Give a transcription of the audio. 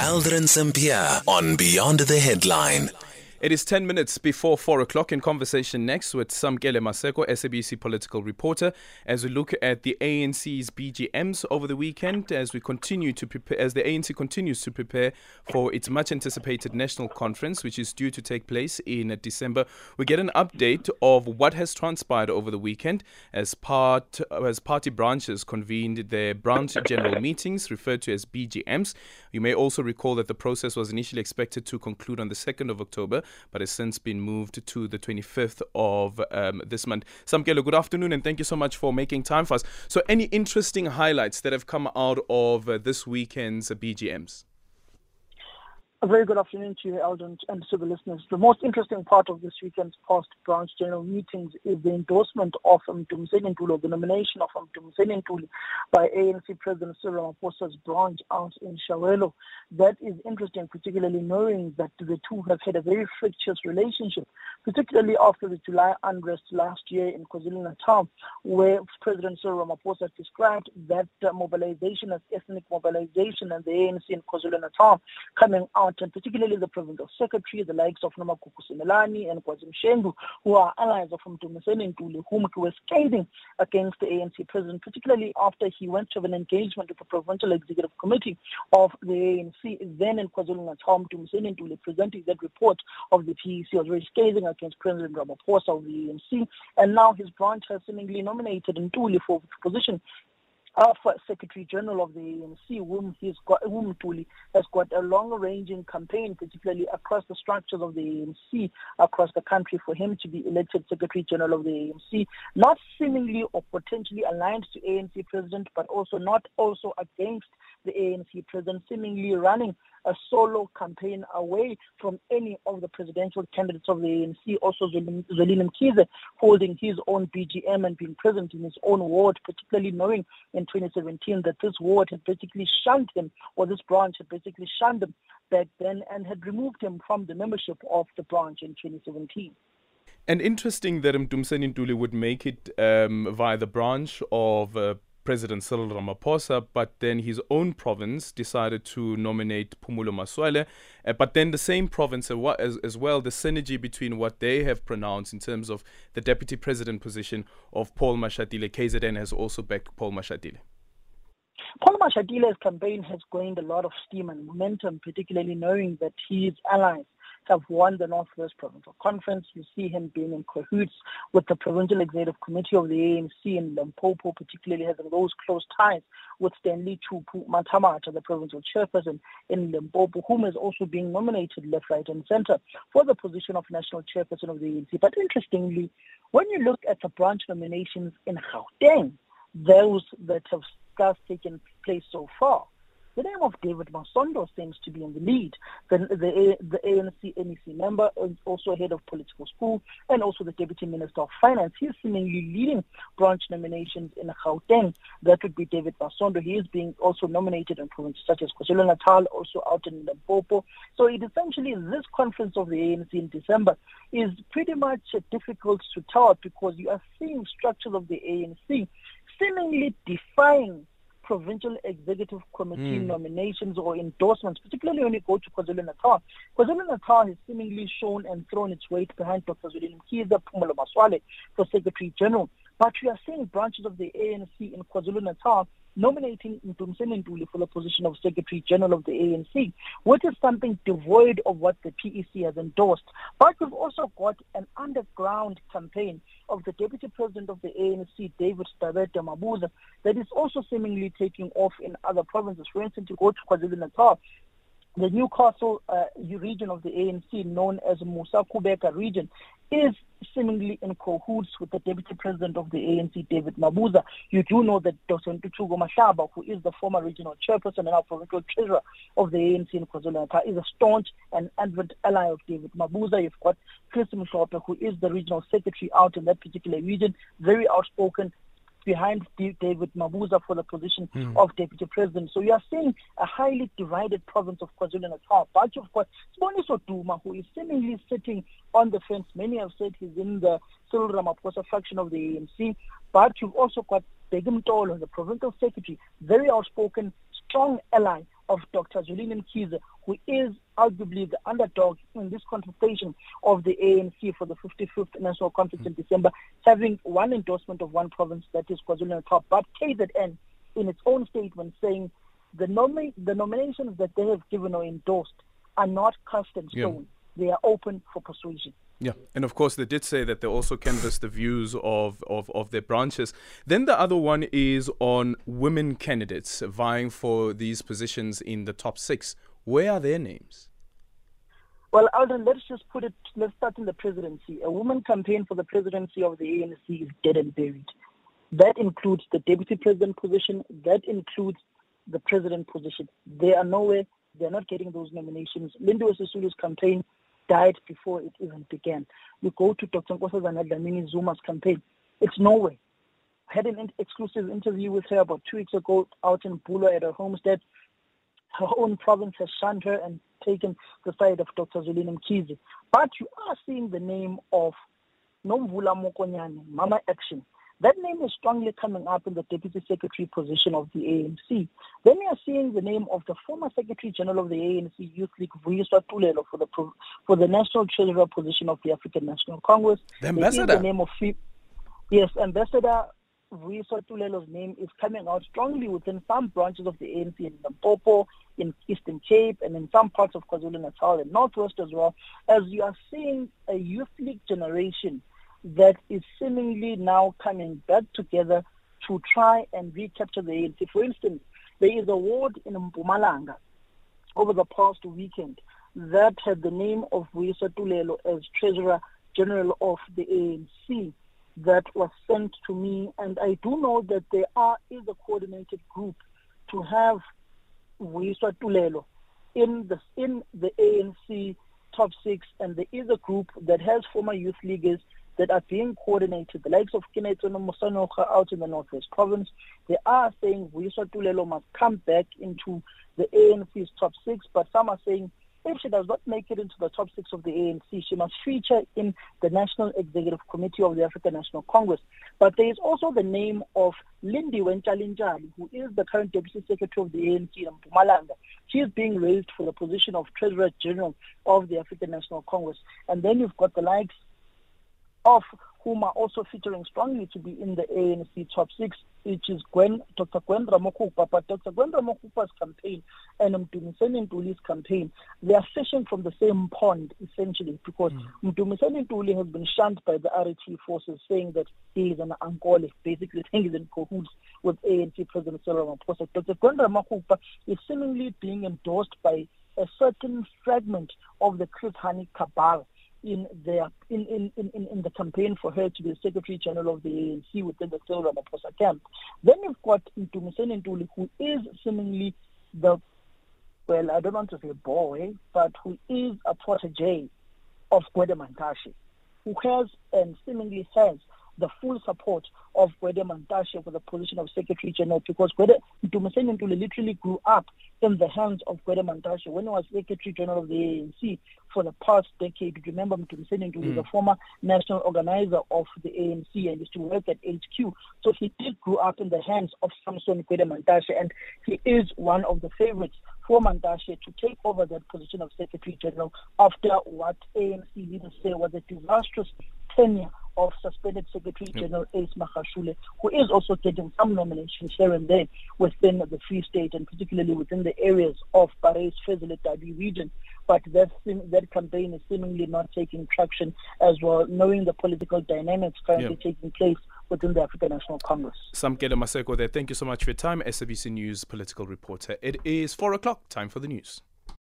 Aldrin Sampear on Beyond the Headline. It is 10 minutes before 4 o'clock in conversation next with Samkele Maseko, SABC political reporter, as we look at the ANC's BGMs over the weekend as we continue to prepare, as the ANC continues to prepare for its much anticipated national conference, which is due to take place in December. We get an update of what has transpired over the weekend as part, as party branches convened their branch general meetings, referred to as BGMs. You may also recall that the process was initially expected to conclude on the 2nd of October but has since been moved to the 25th of um, this month. Samkelo, good afternoon, and thank you so much for making time for us. So, any interesting highlights that have come out of uh, this weekend's BGMs? A very good afternoon to you, Aldrin, and to the listeners. The most interesting part of this weekend's past branch general meetings is the endorsement of Mdumiseni Ntuli, the nomination of Mdumiseni Ntuli by ANC President Cyril Ramaphosa's branch out in Chiawelo. That is interesting, particularly knowing that the two have had a very fractious relationship, particularly after the July unrest last year in KwaZulu-Natal, where President Cyril Ramaphosa described that mobilization as ethnic mobilization and the ANC in KwaZulu-Natal coming out and particularly the provincial secretary, the likes of Nomagugu Simelane and Kwazi Mshengu, who are allies of Mdumiseni Ntuli, whom he was scathing against the ANC president, particularly after he went to an engagement with the provincial executive committee of the ANC, then in KwaZulu-Natal, Mdumiseni Ntuli presenting that report of the PEC was very scathing against President Ramaphosa of the ANC, and now his branch has seemingly nominated Ntuli for the position Secretary General of the ANC, whom he's got, whom Ntuli has got a long-ranging campaign, particularly across the structures of the ANC across the country, for him to be elected Secretary General of the ANC, not seemingly or potentially aligned to ANC President, but also not also against the ANC President, seemingly running a solo campaign away from any of the presidential candidates of the ANC, also Zwelini Mkhize holding his own BGM and being present in his own ward, particularly knowing in 2017 that this ward had basically shunned him, or this branch had basically shunned him back then and had removed him from the membership of the branch in 2017. And interesting that Mdumiseni Ntuli would make it um, via the branch of uh, President Cyril Ramaphosa, but then his own province decided to nominate Phumulo Masualle. Uh, but then the same province as, as well, the synergy between what they have pronounced in terms of the deputy president position of Paul Mashatile, KZN has also backed Paul Mashatile. Paul Mashatile's campaign has gained a lot of steam and momentum, particularly knowing that his allies have won the Northwest Provincial Conference. You see him being in cahoots with the Provincial Executive Committee of the ANC in Limpopo, particularly having those close ties with Stanley Chupu Mathabatha, the provincial chairperson in Limpopo, whom is also being nominated left, right, and center for the position of national chairperson of the ANC. But interestingly, when you look at the branch nominations in Gauteng, those that have just taken place so far, the name of David Masondo seems to be in the lead. The, the, the ANC NEC member is also head of political school and also the Deputy Minister of Finance. He's seemingly leading branch nominations in Gauteng. That would be David Masondo. He is being also nominated in provinces such as KwaZulu-Natal, also out in Limpopo. So it essentially, this conference of the ANC in December is pretty much difficult to tell because you are seeing structures of the ANC seemingly defying provincial executive committee mm. nominations or endorsements, particularly when you go to KwaZulu-Natal. KwaZulu-Natal has seemingly shown and thrown its weight behind Dr. Zwelini Mkhize, Phumulo Masualle for Secretary General. But we are seeing branches of the ANC in KwaZulu-Natal nominating Mdumiseni Ntuli for the position of Secretary General of the ANC, which is something devoid of what the PEC has endorsed. But we've also got an underground campaign of the Deputy President of the ANC, David Dabede Mabuza, that is also seemingly taking off in other provinces. For instance, you go to KwaZulu-Natal, the Newcastle uh, region of the ANC, known as Musa Kubeka region, is seemingly in cahoots with the Deputy President of the ANC, David Mabuza. You do know that Dr. Ntuthuko Mahlaba, who is the former regional chairperson and now provincial treasurer of the ANC in KwaZulu-Natal, is a staunch and advent ally of David Mabuza. You've got Chris Mhlophe, who is the regional secretary out in that particular region, very outspoken, behind David Mabuza for the position mm. of deputy president. So you are seeing a highly divided province of KwaZulu-Natal. But you've got Siboniso Duma, who is seemingly sitting on the fence. Many have said he's in the Cyril Ramaphosa faction of the ANC. But you've also got Bheki Mtolo, the provincial secretary, very outspoken, strong ally of Dr. Julian Mkhize, who is arguably the underdog in this contestation of the ANC for the 55th National Conference in December, having one endorsement of one province, that is KwaZulu-Natal. But KZN, in its own statement, saying the, nomi- the nominations that they have given or endorsed are not cast in stone. Yeah. They are open for persuasion. Yeah, and of course they did say that they also canvassed the views of, of, of their branches. Then the other one is on women candidates vying for these positions in the top six. Where are their names? Well, Aldrin, let's just put it, let's start in the presidency. A woman campaign for the presidency of the ANC is dead and buried. That includes the deputy president position, that includes the president position. They are nowhere, they're not getting those nominations. Lindiwe Sisulu's campaign died before it even began. You go to Dr. Nkosazana Dlamini Zuma's campaign, it's nowhere. I had an exclusive interview with her about two weeks ago out in Bula at her homestead. Her own province has shunned her and taken the side of Dr. Zwelini Mkhize. But you are seeing the name of Nomvula Mokonyane, Mama Action, that name is strongly coming up in the deputy secretary position of the ANC. Then we are seeing the name of the former secretary general of the ANC Youth League, Vuyiswa Tulelo, for the for the national treasurer position of the African National Congress. The ambassador. The name of yes, ambassador Vuyiswa Tulelo's name is coming out strongly within some branches of the ANC in Limpopo, in Eastern Cape, and in some parts of KwaZulu-Natal and Northwest as well. As you are seeing a youth league generation that is seemingly now coming back together to try and recapture the ANC. For instance, there is a ward in Mpumalanga over the past weekend that had the name of Vuyiswa Tulelo as Treasurer General of the ANC that was sent to me. And I do know that there are, is a coordinated group to have Vuyiswa Tulelo in the, in the ANC top six. And there is a group that has former youth leaguers that are being coordinated, the likes of Kineto Musanoka out in the Northwest Province, they are saying Vuyiswa Tulelo must come back into the ANC's top six, but some are saying if she does not make it into the top six of the ANC, she must feature in the National Executive Committee of the African National Congress. But there is also the name of Lindiwe Ntshalintshali, who is the current Deputy Secretary of the ANC in Mpumalanga. She is being raised for the position of Treasurer General of the African National Congress. And then you've got the likes of whom are also featuring strongly to be in the ANC top six, which is Gwen, Dr. Gwen Ramokgopa. But Dr. Gwen Ramokgopa's campaign and Mdumiseni Ntuli's campaign, they are fishing from the same pond, essentially, because mm. Mdumiseni Ntuli has been shunned by the RET forces, saying that he is an Ankole, basically saying he's in cahoots with ANC President Cyril Ramaphosa. Dr. Gwen Ramokgopa is seemingly being endorsed by a certain fragment of the Chris Hani cabal in their in, in, in, in the campaign for her to be the Secretary General of the ANC within the Cyril Ramaphosa camp. Then you've got Mdumiseni Ntuli, who is seemingly the well, I don't want to say boy, but who is a protege of Gwede Mantashe, who has and seemingly has the full support of Gwede Mantashe for the position of Secretary General because Gwede Mdumiseni literally grew up in the hands of Gwede Mantashe when he was Secretary General of the ANC for the past decade. Remember Mdumiseni Ntuli, mm. the former national organizer of the ANC and used to work at HQ. So he did grow up in the hands of Samson Gwede Mantashe and he is one of the favorites for Mantashe to take over that position of Secretary General after what ANC leaders say was a disastrous tenure of suspended Secretary General Ace Magashule, who is also getting some nominations here and there within the Free State and particularly within the areas of Parys Fezile Dabi region. But that, that campaign is seemingly not taking traction as well, knowing the political dynamics currently yeah. taking place within the African National Congress. Sam Samkele Maseko there. Thank you so much for your time. SABC News political reporter. It is 4 o'clock. Time for the news.